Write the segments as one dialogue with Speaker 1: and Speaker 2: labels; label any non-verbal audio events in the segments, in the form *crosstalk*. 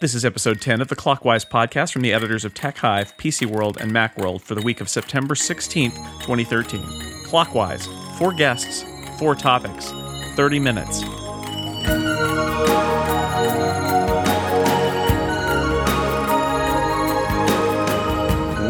Speaker 1: This is episode 10 of the Clockwise podcast from the editors of TechHive, PC World, and Macworld for the week of September 16th, 2013. Clockwise, four guests, four topics, 30 minutes.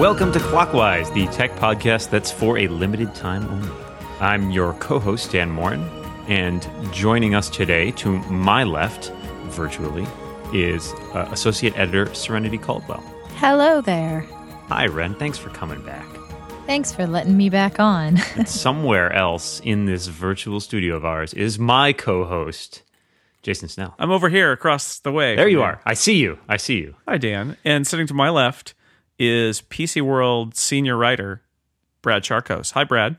Speaker 2: Welcome to Clockwise, the tech podcast that's for a limited time only. I'm your co host, Dan Moren, and joining us today to my left, virtually, is uh, Associate Editor Serenity Caldwell.
Speaker 3: Hello there.
Speaker 2: Hi, Ren. Thanks for coming back.
Speaker 3: Thanks for letting me back on. *laughs*
Speaker 2: And somewhere else in this virtual studio of ours is my co host, Jason Snell.
Speaker 1: I'm over here across the way.
Speaker 2: There
Speaker 1: from
Speaker 2: you are. I see you. I see you.
Speaker 1: Hi, Dan. And sitting to my left is PC World senior writer, Brad Chacos. Hi, Brad.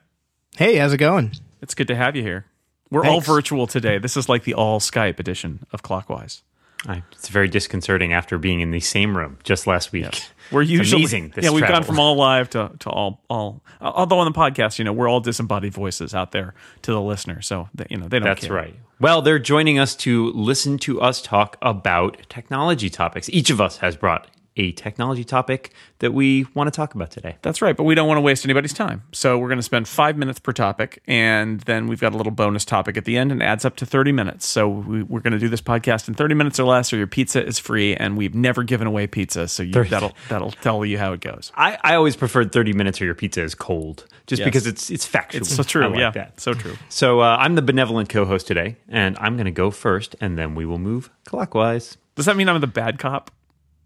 Speaker 4: Hey, how's it going?
Speaker 1: It's good to have you here. We're all virtual today. This is like the all Skype edition of Clockwise.
Speaker 2: I, it's very disconcerting after being in the same room just last week.
Speaker 1: We're usually
Speaker 2: amazing.
Speaker 1: Yeah, we've gone from all live to, to all all. Although on the podcast, you know, we're all disembodied voices out there to the listener, so you know they don't.
Speaker 2: That's
Speaker 1: care.
Speaker 2: right. Well, they're joining us to listen to us talk about technology topics. Each of us has brought a technology topic that we want to talk about today.
Speaker 1: That's right, but we don't want to waste anybody's time. So we're going to spend five minutes per topic, and then we've got a little bonus topic at the end, and adds up to 30 minutes. So we, we're going to do this podcast in 30 minutes or less, or your pizza is free, and we've never given away pizza, so you, that'll that'll tell you how it goes.
Speaker 2: I, I always preferred 30 minutes or your pizza is cold, just
Speaker 1: Yes.
Speaker 2: because it's it's factual.
Speaker 1: It's so true,
Speaker 2: I like
Speaker 1: yeah,
Speaker 2: that.
Speaker 1: so true.
Speaker 2: So uh, I'm the benevolent co-host today, and I'm going to go first, and then we will move clockwise.
Speaker 1: Does that mean I'm the bad cop?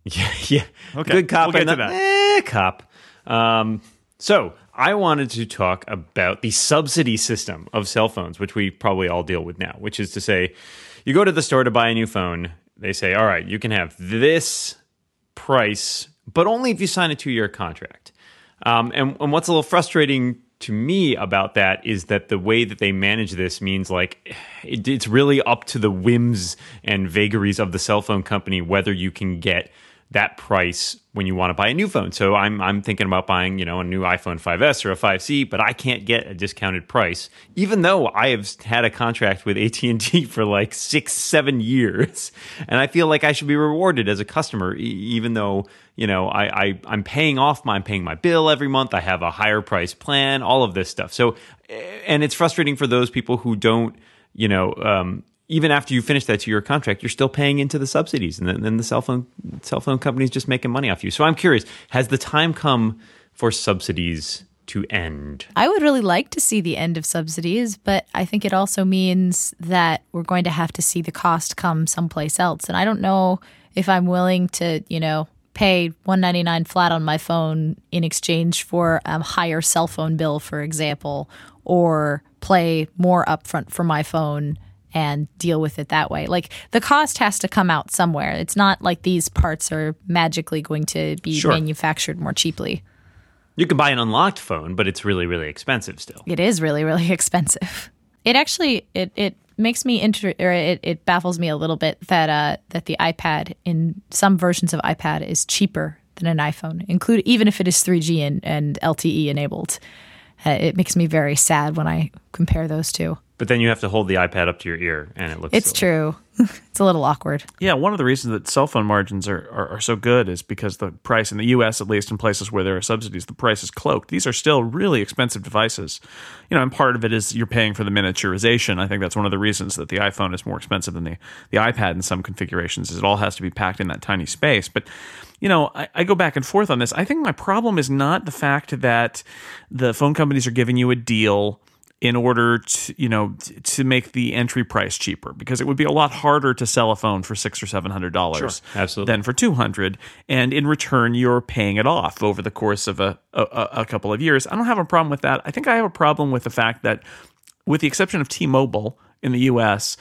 Speaker 1: *laughs*
Speaker 2: Yeah, yeah.
Speaker 1: Okay,
Speaker 2: Good cop
Speaker 1: we'll
Speaker 2: and the eh, cop. Um, so I wanted to talk about the subsidy system of cell phones, which we probably all deal with now. Which is to say, you go to the store to buy a new phone. They say, "All right, you can have this price, but only if you sign a two-year contract." Um, and, and what's a little frustrating to me about that is that the way that they manage this means like it, it's really up to the whims and vagaries of the cell phone company whether you can get that price when you want to buy a new phone. So I'm I'm thinking about buying, you know, a new iPhone 5S or a 5C, but I can't get a discounted price even though I have had a contract with AT&T *laughs* for like 6 7 years. And I feel like I should be rewarded as a customer even though, you know, I, I I'm paying off my I'm paying my bill every month. I have a higher price plan, all of this stuff. So and it's frustrating for those people who don't, you know, um, even after you finish that two-year contract, you're still paying into the subsidies, and then, the cell phone cell phone company's just making money off you. So I'm curious: has the time come for subsidies to end?
Speaker 3: I would really like to see the end of subsidies, but I think it also means that we're going to have to see the cost come someplace else. And I don't know if I'm willing to, you know, pay 199 flat on my phone in exchange for a higher cell phone bill, for example, or play more upfront for my phone and deal with it that way. Like the cost has to come out somewhere. It's not like these parts are magically going to be
Speaker 2: Sure.
Speaker 3: manufactured more cheaply.
Speaker 2: You can buy an unlocked phone, but it's really really expensive still.
Speaker 3: It is really, really *laughs* expensive. It actually it it makes me inter or it, it baffles me a little bit that uh that the iPad in some versions of iPad is cheaper than an iPhone, include even if it is 3G and, and LTE enabled. Uh, it makes me very sad when I compare those two.
Speaker 2: But then you have to hold the iPad up to your ear, and it looks.
Speaker 3: It's
Speaker 2: silly.
Speaker 3: true. *laughs* it's a little awkward.
Speaker 1: Yeah, one of the reasons that cell phone margins are, are, are so good is because the price in the US, at least in places where there are subsidies, the price is cloaked. These are still really expensive devices. You know, and part of it is you're paying for the miniaturization. I think that's one of the reasons that the iPhone is more expensive than the, the iPad in some configurations, is it all has to be packed in that tiny space. But you know, I, I go back and forth on this. I think my problem is not the fact that the phone companies are giving you a deal in order to you know t- to make the entry price cheaper because it would be a lot harder to sell a phone for six or seven hundred dollars
Speaker 2: Sure,
Speaker 1: than for two hundred and in return you're paying it off over the course of a, a a couple of years. I don't have a problem with that. I think i have a problem with the fact that with the exception of t-mobile in the us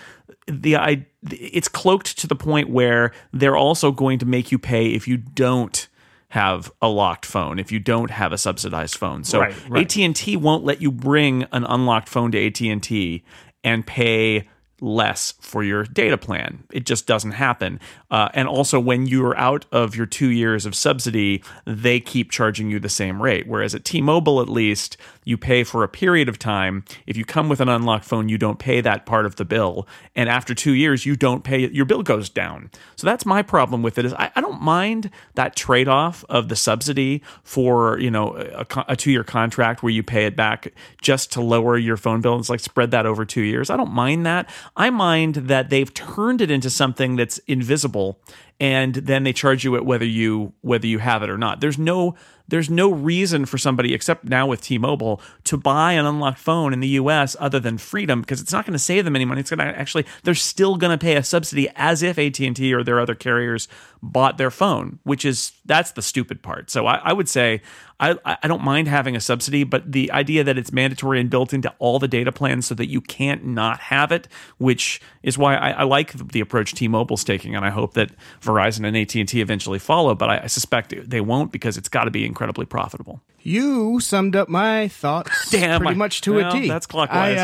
Speaker 1: the I, it's cloaked to the point where they're also going to make you pay if you don't have a locked phone if you don't have a subsidized phone so
Speaker 2: Right, right.
Speaker 1: AT&T won't let you bring an unlocked phone to AT&T and pay less for your data plan. It just doesn't happen. Uh, and also, when you're out of your two years of subsidy, they keep charging you the same rate. Whereas at T-Mobile, at least, you pay for a period of time. If you come with an unlocked phone, you don't pay that part of the bill. And after two years, you don't pay your bill goes down. So that's my problem with it is I, I don't mind that trade off of the subsidy for, you know, a, a two year contract where you pay it back just to lower your phone bill. It's like spread that over two years. I don't mind that. I mind that they've turned it into something that's invisible and then they charge you it whether you whether you have it or not. There's no there's no reason for somebody except now with T-Mobile to buy an unlocked phone in the US other than freedom because it's not going to save them any money. It's going to actually they're still going to pay a subsidy as if AT&T or their other carriers bought their phone, which is that's the stupid part. So I, I would say I, I don't mind having a subsidy, but the idea that it's mandatory and built into all the data plans so that you can't not have it, which is why I, I like the approach T-Mobile's taking, and I hope that Verizon and AT and T eventually follow. But I, I suspect they won't because it's got to be incredibly profitable.
Speaker 4: You summed up my thoughts *laughs*
Speaker 1: Damn,
Speaker 4: pretty
Speaker 1: I-
Speaker 4: much to
Speaker 1: well,
Speaker 4: a T.
Speaker 1: that's clockwise.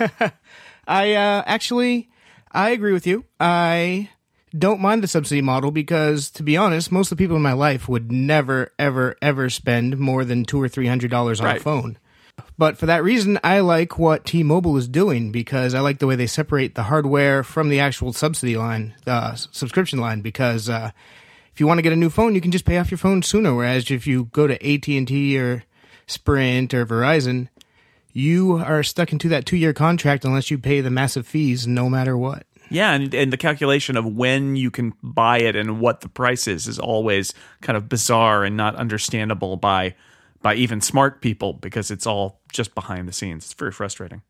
Speaker 4: I, uh, *laughs* I uh, actually, I agree with you. I don't mind the subsidy model because, to be honest, most of the people in my life would never, ever, ever spend more than two or three hundred dollars on a phone. But for that reason, I like what T-Mobile is doing because I like the way they separate the hardware from the actual subsidy line, uh, subscription line. Because uh, if you want to get a new phone, you can just pay off your phone sooner. Whereas if you go to AT and T or Sprint or Verizon, you are stuck into that two-year contract unless you pay the massive fees, no matter what.
Speaker 1: Yeah, and, and the calculation of when you can buy it and what the price is is always kind of bizarre and not understandable by by even smart people because it's all just behind the scenes. It's very frustrating.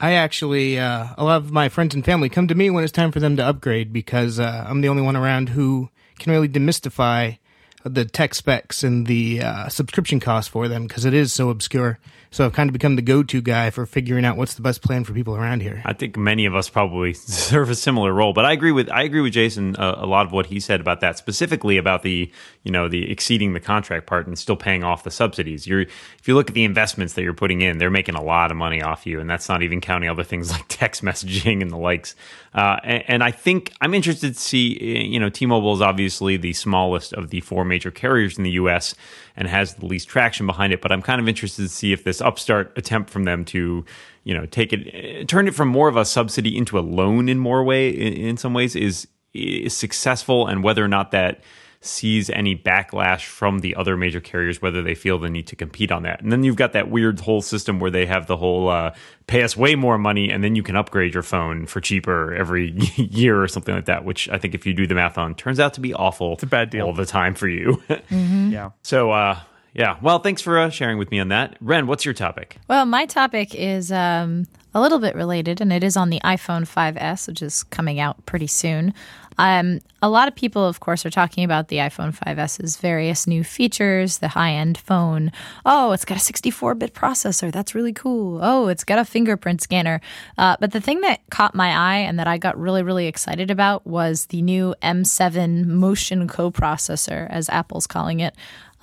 Speaker 4: I actually, uh, a lot of my friends and family come to me when it's time for them to upgrade because uh, I'm the only one around who can really demystify the tech specs and the uh, subscription costs for them because it is so obscure. So I've kind of become the go-to guy for figuring out what's the best plan for people around here.
Speaker 2: I think many of us probably *laughs* serve a similar role, but I agree with I agree with Jason uh, a lot of what he said about that, specifically about the you know the exceeding the contract part and still paying off the subsidies. You're if you look at the investments that you're putting in, they're making a lot of money off you, and that's not even counting other things *laughs* like text messaging and the likes. Uh, and, and I think I'm interested to see uh, you know T-Mobile is obviously the smallest of the four major carriers in the U.S. and has the least traction behind it, but I'm kind of interested to see if this upstart attempt from them to you know take it turn it from more of a subsidy into a loan in more way in, in some ways is is successful and whether or not that sees any backlash from the other major carriers whether they feel the need to compete on that and then you've got that weird whole system where they have the whole uh, pay us way more money and then you can upgrade your phone for cheaper every *laughs* year or something like that which i think if you do the math on turns out to be awful it's
Speaker 1: a bad deal.
Speaker 2: all the time for you *laughs*
Speaker 1: Yeah.
Speaker 2: so uh yeah well thanks for uh, sharing with me on that ren what's your topic
Speaker 3: Well, my topic is um, a little bit related, and it is on the iPhone 5S, which is coming out pretty soon. Um, a lot of people, of course, are talking about the iPhone 5S's various new features, the high end phone. Oh, it's got a 64 bit processor. That's really cool. Oh, it's got a fingerprint scanner. Uh, but the thing that caught my eye and that I got really, really excited about was the new M7 motion coprocessor, as Apple's calling it.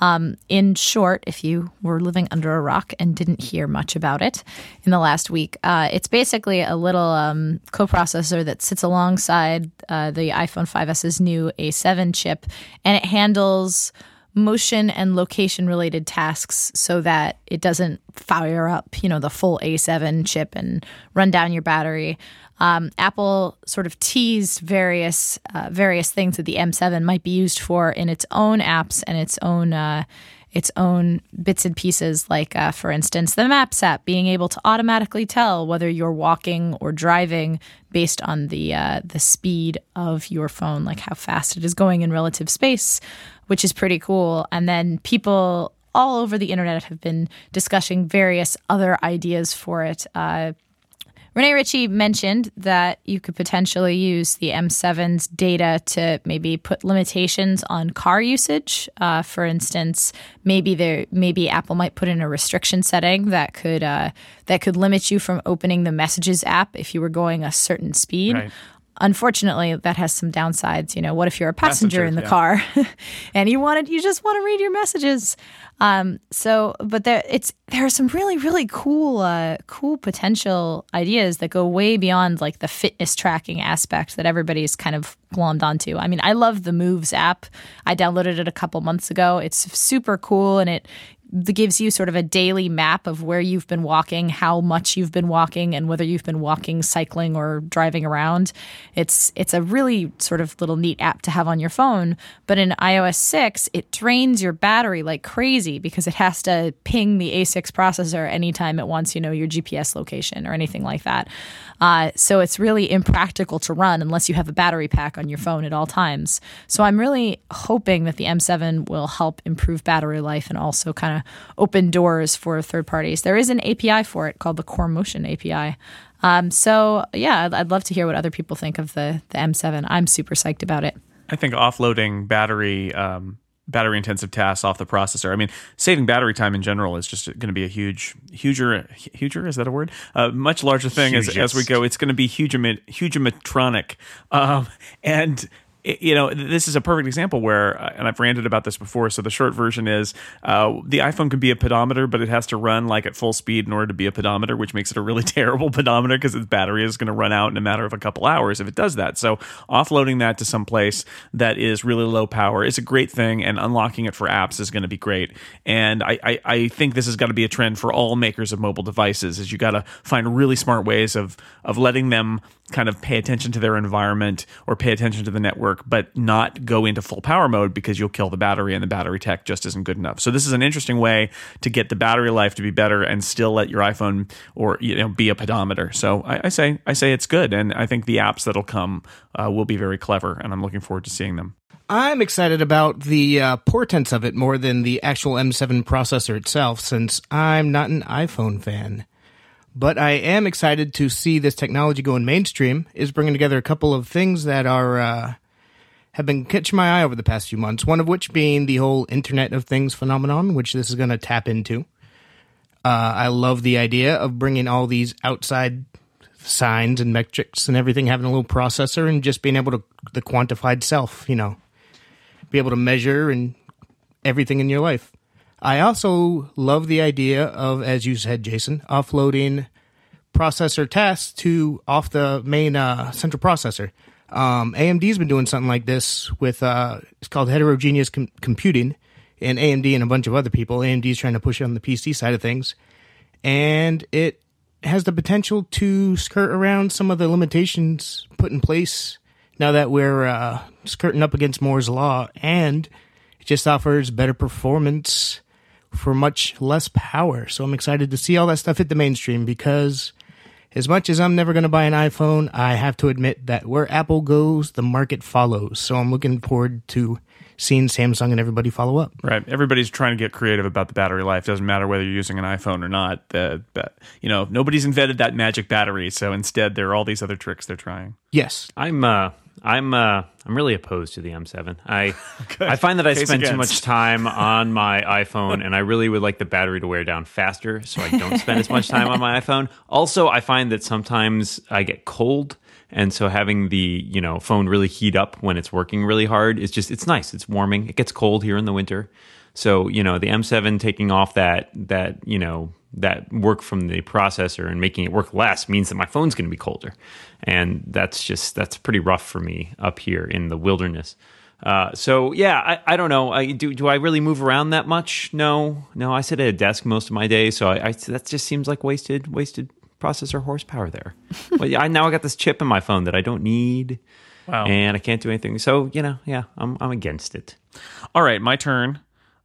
Speaker 3: Um, in short, if you were living under a rock and didn't hear much about it in the last week, uh, it's basically a little um, coprocessor that sits alongside uh, the iPhone 5s's new A7 chip, and it handles motion and location related tasks so that it doesn't fire up, you know, the full A7 chip and run down your battery. Um, Apple sort of teased various uh, various things that the M7 might be used for in its own apps and its own uh, its own bits and pieces. Like, uh, for instance, the Maps app being able to automatically tell whether you're walking or driving based on the uh, the speed of your phone, like how fast it is going in relative space, which is pretty cool. And then people all over the internet have been discussing various other ideas for it. Uh, Rene Ritchie mentioned that you could potentially use the M7's data to maybe put limitations on car usage. Uh, for instance, maybe there, maybe Apple might put in a restriction setting that could uh, that could limit you from opening the Messages app if you were going a certain speed.
Speaker 1: Right.
Speaker 3: Unfortunately, that has some downsides. You know, what if you're a passenger,
Speaker 1: Passenger,
Speaker 3: in the
Speaker 1: yeah.
Speaker 3: car *laughs* and you wanted you just want to read your messages? Um, so, but there it's there are some really really cool uh, cool potential ideas that go way beyond like the fitness tracking aspect that everybody's kind of glommed onto. I mean, I love the Moves app. I downloaded it a couple months ago. It's super cool and it gives you sort of a daily map of where you've been walking, how much you've been walking, and whether you've been walking, cycling, or driving around. It's it's a really sort of little neat app to have on your phone. But in iOS six, it drains your battery like crazy because it has to ping the A6 processor anytime it wants, you know, your GPS location or anything like that. Uh, so it's really impractical to run unless you have a battery pack on your phone at all times. So I'm really hoping that the M7 will help improve battery life and also kind of open doors for third parties. There is an API for it called the Core Motion API. Um, so yeah, I'd, I'd love to hear what other people think of the the M7. I'm super psyched about it.
Speaker 1: I think offloading battery um, battery intensive tasks off the processor. I mean, saving battery time in general is just going to be a huge, huger, huger is that a word? A uh, much larger thing as, as we go. It's going to be huge, huge, um, and you know, this is a perfect example where, uh, and I've ranted about this before. So the short version is uh, the iPhone can be a pedometer, but it has to run like at full speed in order to be a pedometer, which makes it a really *laughs* terrible pedometer because its battery is going to run out in a matter of a couple hours if it does that. So offloading that to some place that is really low power is a great thing, and unlocking it for apps is going to be great. And I, I, I think this has got to be a trend for all makers of mobile devices. Is you got to find really smart ways of of letting them kind of pay attention to their environment or pay attention to the network, but not go into full power mode because you'll kill the battery and the battery tech just isn't good enough. So this is an interesting way to get the battery life to be better and still let your iPhone or you know be a pedometer. So I, I say I say it's good, and I think the apps that'll come uh, will be very clever, and I'm looking forward to seeing them.
Speaker 4: I'm excited about the uh, portents of it more than the actual M7 processor itself, since I'm not an iPhone fan. But I am excited to see this technology going mainstream. Is bringing together a couple of things that are uh, have been catching my eye over the past few months. One of which being the whole Internet of Things phenomenon, which this is going to tap into. Uh, I love the idea of bringing all these outside signs and metrics and everything having a little processor and just being able to the quantified self, you know, be able to measure and everything in your life. I also love the idea of, as you said, Jason, offloading processor tasks to off the main uh, central processor. Um, AMD's been doing something like this with uh, it's called heterogeneous com- computing, and AMD and a bunch of other people. AMD's trying to push it on the PC side of things, and it has the potential to skirt around some of the limitations put in place now that we're uh, skirting up against Moore's law, and it just offers better performance for much less power. So I'm excited to see all that stuff hit the mainstream because as much as I'm never going to buy an iPhone, I have to admit that where Apple goes, the market follows. So I'm looking forward to seeing Samsung and everybody follow up.
Speaker 1: Right. Everybody's trying to get creative about the battery life. Doesn't matter whether you're using an iPhone or not. The, you know, nobody's invented that magic battery. So instead, there are all these other tricks they're trying.
Speaker 4: Yes.
Speaker 2: I'm uh, I'm uh, I'm really opposed to the M7. I *laughs* I find that I Case spend against. too much time on my iPhone, and I really would like the battery to wear down faster, so I don't spend as much time on my *laughs* iPhone. Also, I find that sometimes I get cold, and so having the you know phone really heat up when it's working really hard is just it's nice. It's warming. It gets cold here in the winter, so you know the M7 taking off that that you know that work from the processor and making it work less means that my phone's going to be colder. And that's just that's pretty rough for me up here in the wilderness. Uh, so yeah I, I don't know. I, do, do I really move around that much? No. No I sit at a desk most of my day so I, I that just seems like wasted wasted processor horsepower there. *laughs* But I now I got this chip in my phone that I don't need wow. and I can't do anything. So you know yeah I'm, I'm against it.
Speaker 1: All right my turn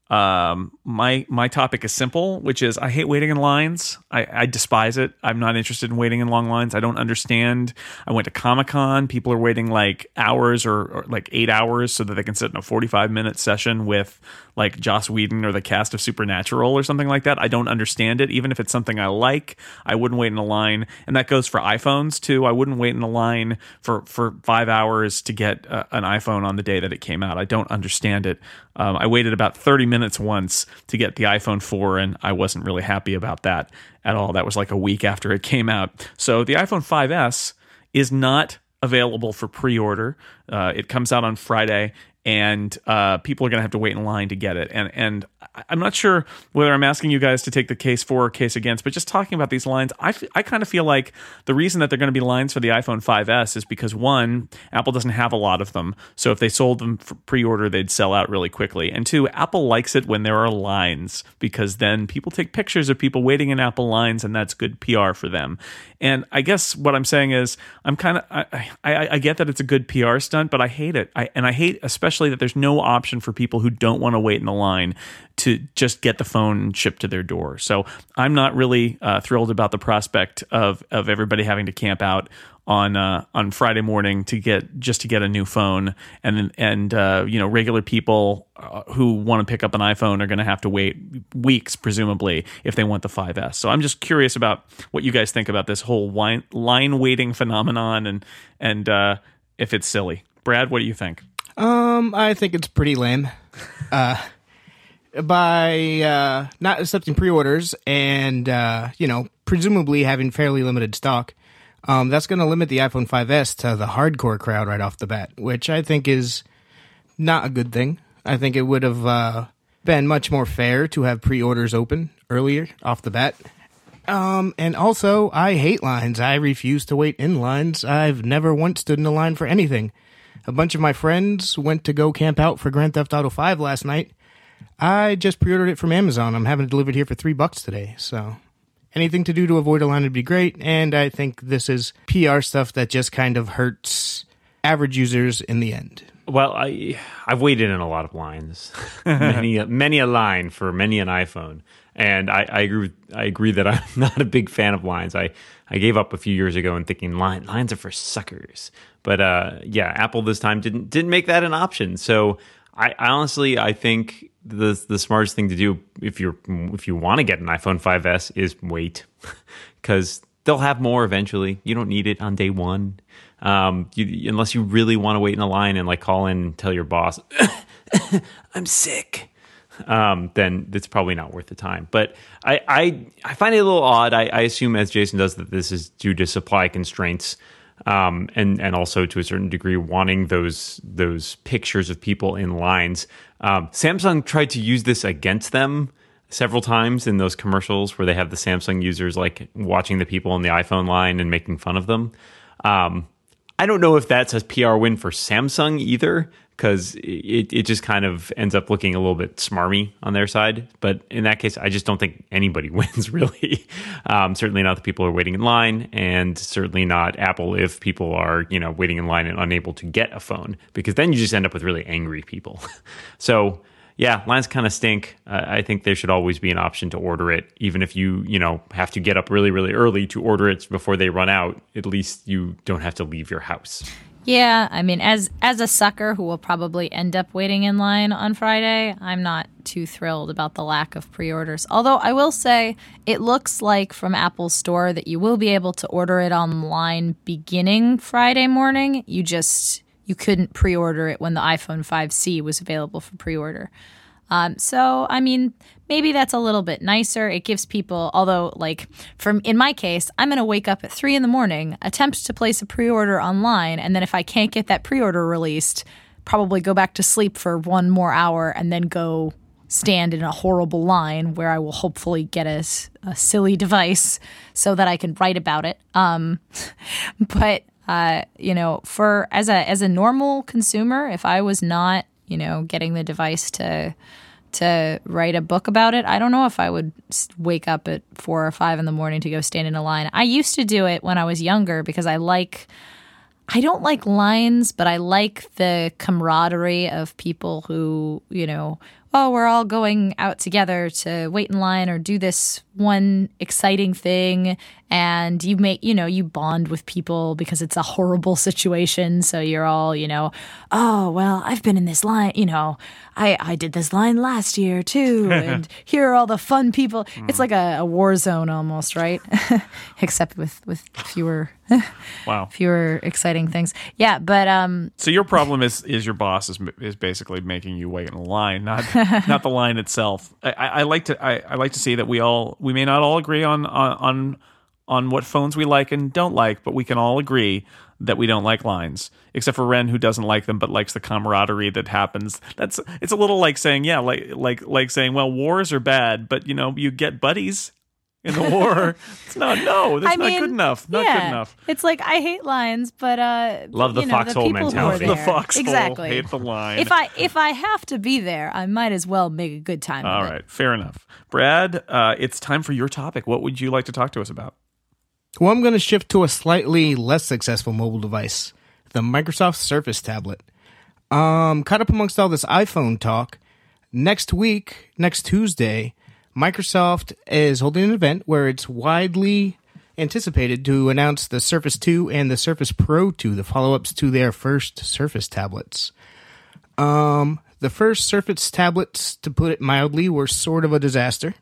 Speaker 1: um, my my topic is simple, which is I hate waiting in lines. I, I despise it. I'm not interested in waiting in long lines. I don't understand. I went to Comic Con. People are waiting like hours or, or, like eight hours so that they can sit in a 45 minute session with like Joss Whedon or the cast of Supernatural or something like that. I don't understand it. Even if it's something I like, I wouldn't wait in a line. And that goes for iPhones too. I wouldn't wait in a line for for five hours to get uh, an iPhone on the day that it came out. I don't understand it. Um, I waited about 30 minutes once to get the iPhone 4, and I wasn't really happy about that at all. That was like a week after it came out. So the iPhone 5S is not available for pre order. Uh, it comes out on Friday. And uh, people are going to have to wait in line to get it. And and I'm not sure whether I'm asking you guys to take the case for or case against, but just talking about these lines, I, f- I kind of feel like the reason that they're going to be lines for the iPhone 5s is because one, Apple doesn't have a lot of them, so if they sold them for pre-order, they'd sell out really quickly. And two, Apple likes it when there are lines because then people take pictures of people waiting in Apple lines, and that's good PR for them. And I guess what I'm saying is, I'm kind of I, I, I get that it's a good PR stunt, but I hate it. I, and I hate especially that there's no option for people who don't want to wait in the line to just get the phone shipped to their door. So I'm not really uh, thrilled about the prospect of of everybody having to camp out on uh, on Friday morning to get just to get a new phone, and and uh, you know regular people uh, who want to pick up an iPhone are going to have to wait weeks, presumably, if they want the 5S. So I'm just curious about what you guys think about this whole line, line waiting phenomenon, and and uh, if it's silly. Brad, what do you think?
Speaker 4: Um, I think it's pretty lame. Uh, by uh, not accepting pre-orders and uh, you know presumably having fairly limited stock, um, that's going to limit the iPhone 5s to the hardcore crowd right off the bat, which I think is not a good thing. I think it would have uh, been much more fair to have pre-orders open earlier off the bat. Um, and also, I hate lines. I refuse to wait in lines. I've never once stood in a line for anything. A bunch of my friends went to go camp out for Grand Theft Auto 5 last night. I just pre-ordered it from Amazon. I'm having it delivered here for three bucks today. So anything to do to avoid a line would be great. And I think this is PR stuff that just kind of hurts average users in the end.
Speaker 2: Well, I I've waited in a lot of lines, *laughs* many a, many a line for many an iPhone, and I, I agree. With, I agree that I'm *laughs* not a big fan of lines. I I gave up a few years ago and thinking line, lines are for suckers. But uh, yeah, Apple this time didn't didn't make that an option. So I, I honestly I think the the smartest thing to do if you're if you want to get an iPhone 5s is wait *laughs* because they'll have more eventually. You don't need it on day one, um, you, unless you really want to wait in a line and like call in and tell your boss, *coughs* "I'm sick." Um, then it's probably not worth the time. But I I, I find it a little odd. I, I assume as Jason does that this is due to supply constraints. Um, and and also to a certain degree wanting those those pictures of people in lines. Um, Samsung tried to use this against them several times in those commercials where they have the Samsung users like watching the people in the iPhone line and making fun of them. Um, I don't know if that's a PR win for Samsung either, because it, it just kind of ends up looking a little bit smarmy on their side. But in that case, I just don't think anybody *laughs* wins really. Um, certainly not the people who are waiting in line, and certainly not Apple if people are you know waiting in line and unable to get a phone, because then you just end up with really angry people. *laughs* so yeah, lines kind of stink. Uh, I think there should always be an option to order it, even if you you know have to get up really really early to order it before they run out. At least you don't have to leave your house.
Speaker 3: Yeah, I mean, as as a sucker who will probably end up waiting in line on Friday, I'm not too thrilled about the lack of pre-orders. Although I will say, it looks like from Apple's store that you will be able to order it online beginning Friday morning. You just you couldn't pre-order it when the iPhone 5C was available for pre-order. Um, so, I mean, maybe that's a little bit nicer. It gives people, although, like, from in my case, I'm going to wake up at three in the morning, attempt to place a pre order online, and then if I can't get that pre order released, probably go back to sleep for one more hour and then go stand in a horrible line where I will hopefully get a, a silly device so that I can write about it. Um, *laughs* but, uh, you know, for as a as a normal consumer, if I was not you know, getting the device to to write a book about it. I don't know if I would wake up at four or five in the morning to go stand in a line. I used to do it when I was younger because I like. I don't like lines, but I like the camaraderie of people who, you know, oh, we're all going out together to wait in line or do this one exciting thing. And you make, you know, you bond with people because it's a horrible *laughs* situation. So you're all, you know, oh, well, I've been in this line, you know, I, I did this line last year too. *laughs* and here are all the fun people. It's like a, a war zone almost, right? *laughs* Except with, with fewer.
Speaker 1: Wow.
Speaker 3: fewer exciting things. Yeah, but um
Speaker 1: So your problem is is your boss is is basically making you wait in line, not *laughs* not the line itself. I, I, like to I, I like to see that we all we may not all agree on on on, on what phones we like and don't like, but we can all agree that we don't like lines, except for Ren, who doesn't like them but likes the camaraderie that happens. That's it's a little like saying, yeah, like like like saying, well, wars are bad, but you know, you get buddies in the war. *laughs* it's not no, that's
Speaker 3: I
Speaker 1: not
Speaker 3: mean,
Speaker 1: good enough. Not
Speaker 3: yeah,
Speaker 1: good enough.
Speaker 3: It's like I hate lines, but uh,
Speaker 2: Love the
Speaker 3: you know,
Speaker 2: foxhole
Speaker 3: people who are
Speaker 2: mentality.
Speaker 1: The
Speaker 3: there.
Speaker 1: foxhole,
Speaker 3: exactly.
Speaker 1: hate the line.
Speaker 3: If I if I have to be there, I might as well make a good time.
Speaker 1: All
Speaker 3: of it.
Speaker 1: right, fair enough. Brad, uh, it's time for your topic. What would you like to talk to us about?
Speaker 4: Well, I'm going to shift to a slightly less successful mobile device, the Microsoft Surface tablet. Um, caught up amongst all this iPhone talk. Next week, next Tuesday, Microsoft is holding an event where it's widely anticipated to announce the Surface 2 and the Surface Pro 2, the follow ups to their first Surface tablets. Um, the first Surface tablets, to put it mildly, were sort of a disaster.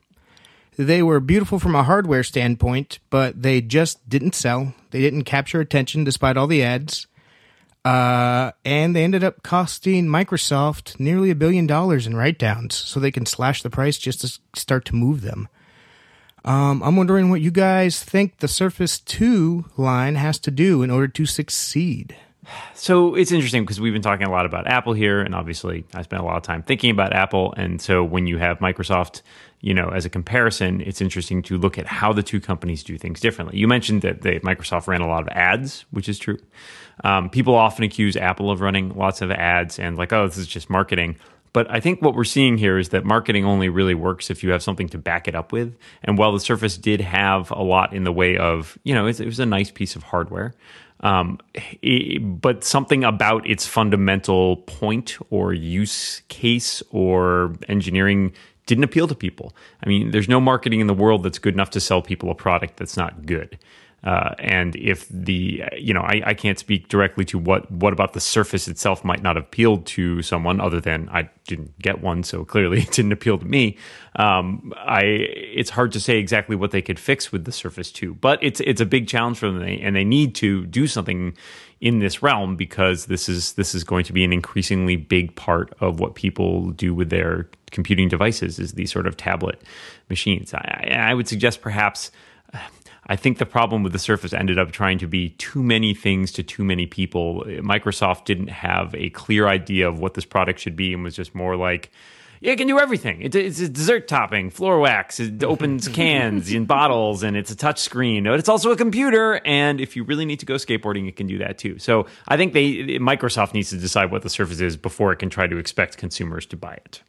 Speaker 4: They were beautiful from a hardware standpoint, but they just didn't sell. They didn't capture attention despite all the ads. Uh, and they ended up costing Microsoft nearly a billion dollars in write downs so they can slash the price just to start to move them. Um, I'm wondering what you guys think the Surface 2 line has to do in order to succeed.
Speaker 2: So it's interesting because we've been talking a lot about Apple here, and obviously I spent a lot of time thinking about Apple. And so when you have Microsoft, you know, as a comparison, it's interesting to look at how the two companies do things differently. You mentioned that they, Microsoft ran a lot of ads, which is true. Um, people often accuse Apple of running lots of ads and like, oh, this is just marketing. But I think what we're seeing here is that marketing only really works if you have something to back it up with. And while the Surface did have a lot in the way of, you know, it, it was a nice piece of hardware, um, i- but something about its fundamental point or use case or engineering didn't appeal to people. I mean, there's no marketing in the world that's good enough to sell people a product that's not good. Uh, and if the you know I, I can't speak directly to what what about the surface itself might not have appealed to someone other than I didn't get one so clearly *laughs* it didn't appeal to me. Um, I it's hard to say exactly what they could fix with the surface 2 but it's it's a big challenge for them and they need to do something in this realm because this is this is going to be an increasingly big part of what people do with their computing devices is these sort of tablet machines. I, I would suggest perhaps I think the problem with the Surface ended up trying to be too many things to too many people. Microsoft didn't have a clear idea of what this product should be and was just more like, yeah, it can do everything. It's a, it's a dessert topping, floor wax. It *laughs* opens cans and bottles, and it's a touch screen. But it's also a computer. And if you really need to go skateboarding, it can do that too. So I think they Microsoft needs to decide what the Surface is before it can try to expect consumers to buy it.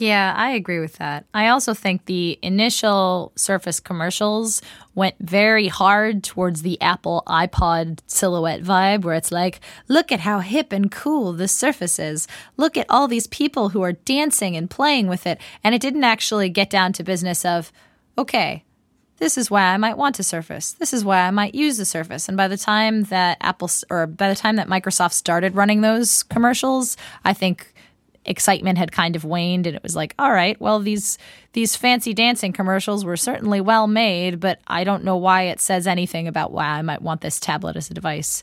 Speaker 3: Yeah, I agree with that. I also think the initial Surface commercials went very hard towards the Apple iPod silhouette vibe, where it's like, look at how hip and cool this Surface is. Look at all these people who are dancing and playing with it. And it didn't actually get down to business of, okay, this is why I might want a Surface. This is why I might use the Surface. And by the time that Apple or by the time that Microsoft started running those commercials, I think excitement had kind of waned and it was like all right well these these fancy dancing commercials were certainly well made but i don't know why it says anything about why i might want this tablet as a device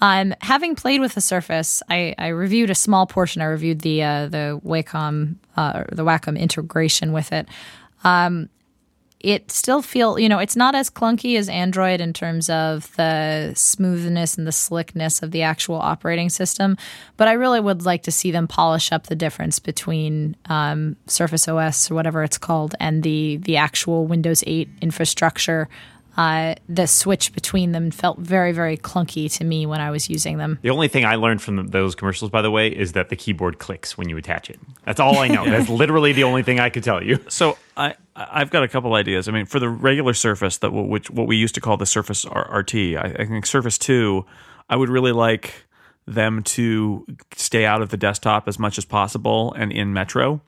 Speaker 3: um, having played with the Surface, I, I reviewed a small portion. I reviewed the uh, the Wacom uh, the Wacom integration with it. Um, it still feel you know it's not as clunky as android in terms of the smoothness and the slickness of the actual operating system but i really would like to see them polish up the difference between um, surface os or whatever it's called and the the actual windows 8 infrastructure uh, the switch between them felt very very clunky to me when i was using them
Speaker 2: The only thing I learned from those commercials, by the way, is that the keyboard clicks when you attach it. That's all I know. *laughs* That's literally the only thing I could tell you.
Speaker 1: So I I've got a couple ideas. I mean, for the regular Surface that which what we used to call the Surface RT, I, I think Surface Two, I would really like them to stay out of the desktop as much as possible and in Metro.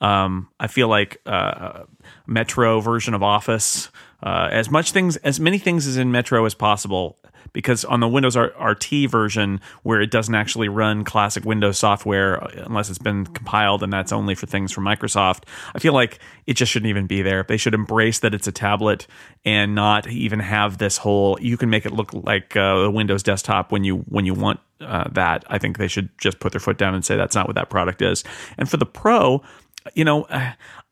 Speaker 1: Um, I feel like uh, Metro version of Office, uh, as much things as many things as in Metro as possible. Because on the Windows RT version, where it doesn't actually run classic Windows software unless it's been compiled, and that's only for things from Microsoft, I feel like it just shouldn't even be there. They should embrace that it's a tablet and not even have this whole. You can make it look like uh, a Windows desktop when you when you want uh, that. I think they should just put their foot down and say that's not what that product is. And for the Pro, you know,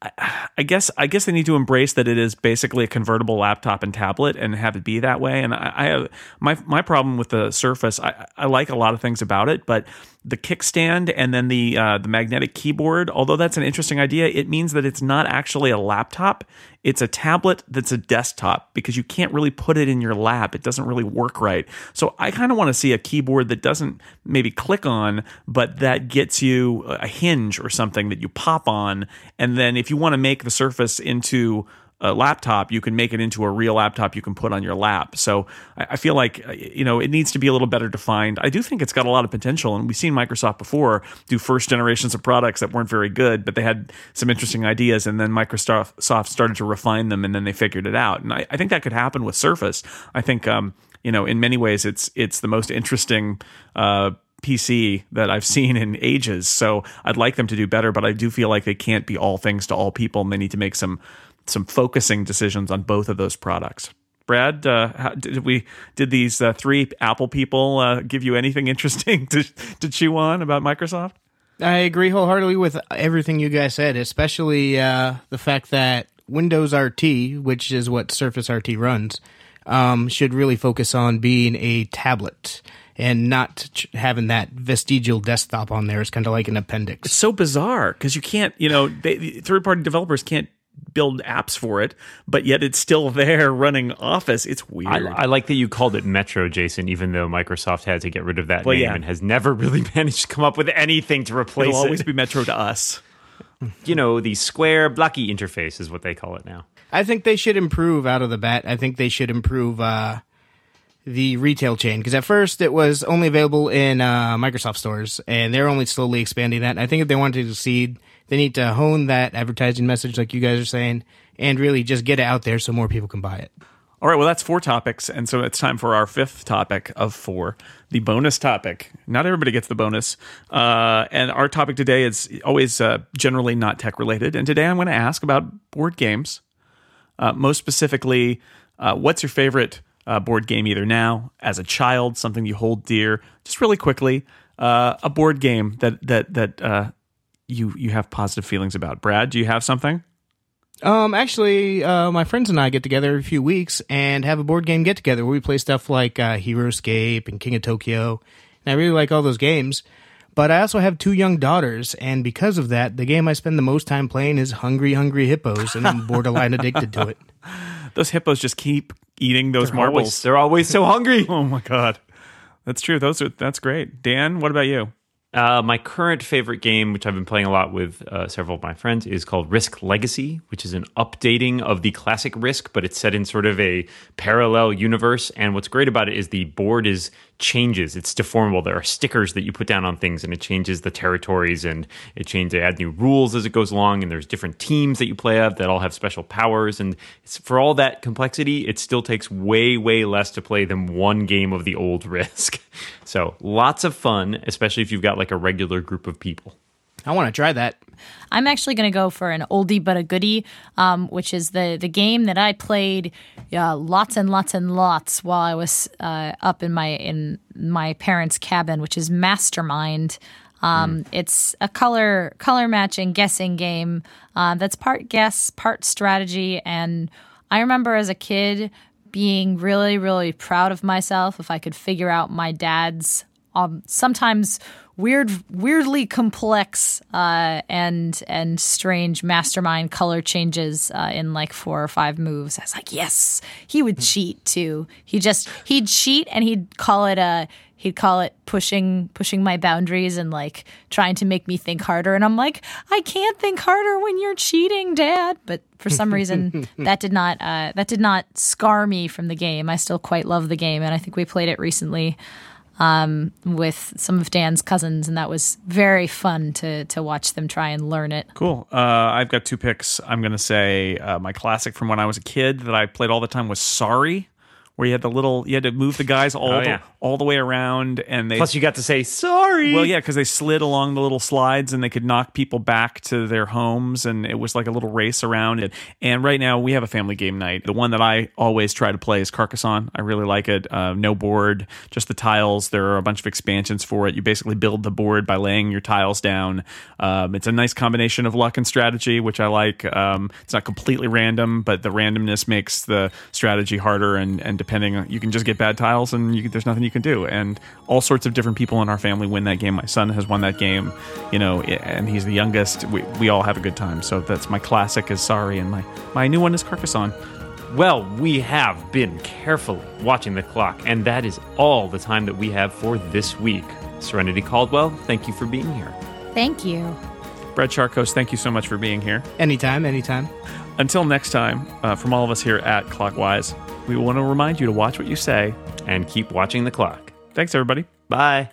Speaker 1: uh, I guess I guess they need to embrace that it is basically a convertible laptop and tablet and have it be that way. And I, I have my my problem with the Surface. I, I like a lot of things about it, but the kickstand and then the uh, the magnetic keyboard. Although that's an interesting idea, it means that it's not actually a laptop. It's a tablet that's a desktop because you can't really put it in your lap. It doesn't really work right. So I kind of want to see a keyboard that doesn't maybe click on, but that gets you a hinge or something that you pop on, and then if you want to make the Surface into a laptop, you can make it into a real laptop you can put on your lap. So I, I, feel like uh, you know it needs to be a little better defined. I do think it's got a lot of potential, and we've seen Microsoft before do first generations of products that weren't very good, but they had some interesting ideas, and then Microsoft started to refine them, and then they figured it out. And I, I think that could happen with Surface. I think um, you know in many ways it's it's the most interesting. Uh, PC that I've seen in ages. So I'd like them to do better, but I do feel like they can't be all things to all people, and they need to make some some focusing decisions on both of those products. Brad, uh, how, did we did these uh, three Apple people uh, give you anything *laughs* interesting to to chew on about Microsoft?
Speaker 4: I agree wholeheartedly with everything you guys said, especially uh, the fact that Windows RT, which is what Surface RT runs, um, should really focus on being a tablet and not having that vestigial desktop on there is kind of like an appendix.
Speaker 1: It's so bizarre because you can't, you know, third party developers can't build apps for it, but yet it's still *laughs* there running Office. It's weird.
Speaker 2: I, I, like that you called it Metro, Jason, even though Microsoft had to get rid of that well, name yeah. and has never *laughs* really managed to come up with anything to replace
Speaker 1: It'll
Speaker 2: it.
Speaker 1: always be Metro to us.
Speaker 2: you know, the square blocky interface is what they call it now.
Speaker 4: I think they should improve out of the bat. I think they should improve uh, the retail chain because at first it was only available in uh, Microsoft stores, and they're only slowly expanding that. And I think if they want to succeed, they need to hone that advertising message, like you guys are saying, and really just get it out there so more people can buy it.
Speaker 1: All right, well, that's four topics. And so it's time for our fifth topic of four, the bonus topic. Not everybody gets the bonus. Uh, and our topic today is always uh, generally not tech related. And today I'm going to ask about board games. Uh, most specifically, uh, what's your favorite uh, board game either now, as a child, something you hold dear? Just really quickly, uh, a board game that, that, that you, you have positive feelings about. Brad, do you have something?
Speaker 4: Um, actually, uh, my friends and I get together every few weeks and have a board game get together where we play stuff like uh, Heroscape and King of Tokyo. And I really like all those games. But I also have two young daughters, and because of that, the game I spend the most time playing is Hungry Hungry Hippos, and I'm *laughs* borderline addicted to it.
Speaker 1: Those hippos just keep eating those
Speaker 2: they're
Speaker 1: marbles.
Speaker 2: Always, they're always so hungry. *laughs*
Speaker 1: oh my god, that's true. Those are that's great. Dan, what about you?
Speaker 2: Uh, my current favorite game, which I've been playing a lot with uh, several of my friends, is called Risk Legacy, which is an updating of the classic Risk, but it's set in sort of a parallel universe. And what's great about it is the board is changes. It's deformable. There are stickers that you put down on things, and it changes the territories, and it changes. They add new rules as it goes along, and there's different teams that you play of that all have special powers. And for all that complexity, it still takes way, way less to play than one game of the old *laughs* Risk. so lots of fun, especially if you've got like a regular group of people.
Speaker 4: I want to try that.
Speaker 3: I'm actually going to go for an oldie but a goodie, um, which is the the game that I played uh, lots and lots and lots while I was uh, up in my in my parents' cabin, which is Mastermind. Um, mm. It's a color color matching guessing game uh, that's part guess, part strategy, and I remember as a kid being really really proud of myself if I could figure out my dad's um, sometimes weird, weirdly complex uh, and and strange mastermind color changes uh, in like four or five moves. I was like, yes, he would cheat too. He just he'd cheat and he'd call it a he'd call it pushing pushing my boundaries and like trying to make me think harder. And i'm like i can't think harder when you're cheating dad. But for some reason *laughs* that did not uh, that did not scar me from the game. I still quite love the game and i think we played it recently um, with some of Dan's cousins, and that was very fun to to watch them try and learn it.
Speaker 1: Cool. Uh, I've got two picks. I'm going to say uh, my classic from when I was a kid that I played all the time was Sorry, where you had the little you had to move the guys all
Speaker 2: Oh,
Speaker 1: the,
Speaker 2: yeah.
Speaker 1: all the way around, and they
Speaker 2: Plus, you got to say sorry.
Speaker 1: well, yeah, because they slid along the little slides and they could knock people back to their homes, and it was like a little race around it. And right now we have a family game night. The one that I always try to play is Carcassonne. I really like it. Uh, no board, just the tiles. There are a bunch of expansions for it. You basically build the board by laying your tiles down. Um, it's a nice combination of luck and strategy, which I like. Um, it's not completely random, but the randomness makes the strategy harder. And, and depending, on, you can just get bad tiles, and you, there's nothing you can do. And all sorts of different people in our family win that game. My son has won that game, you know, and he's the youngest. We, we all have a good time. So that's my classic is Sorry, and my, my new one is Carcassonne.
Speaker 2: Well, we have been carefully watching the clock, and that is all the time that we have for this week. Serenity Caldwell, thank you for being here.
Speaker 3: Thank you.
Speaker 1: Brett Chacos, thank you so much for being here.
Speaker 4: Anytime, anytime.
Speaker 1: Until next time, uh, from all of us here at Clockwise, we want to remind you to watch what you say.
Speaker 2: And keep watching the clock.
Speaker 1: Thanks, everybody.
Speaker 2: Bye.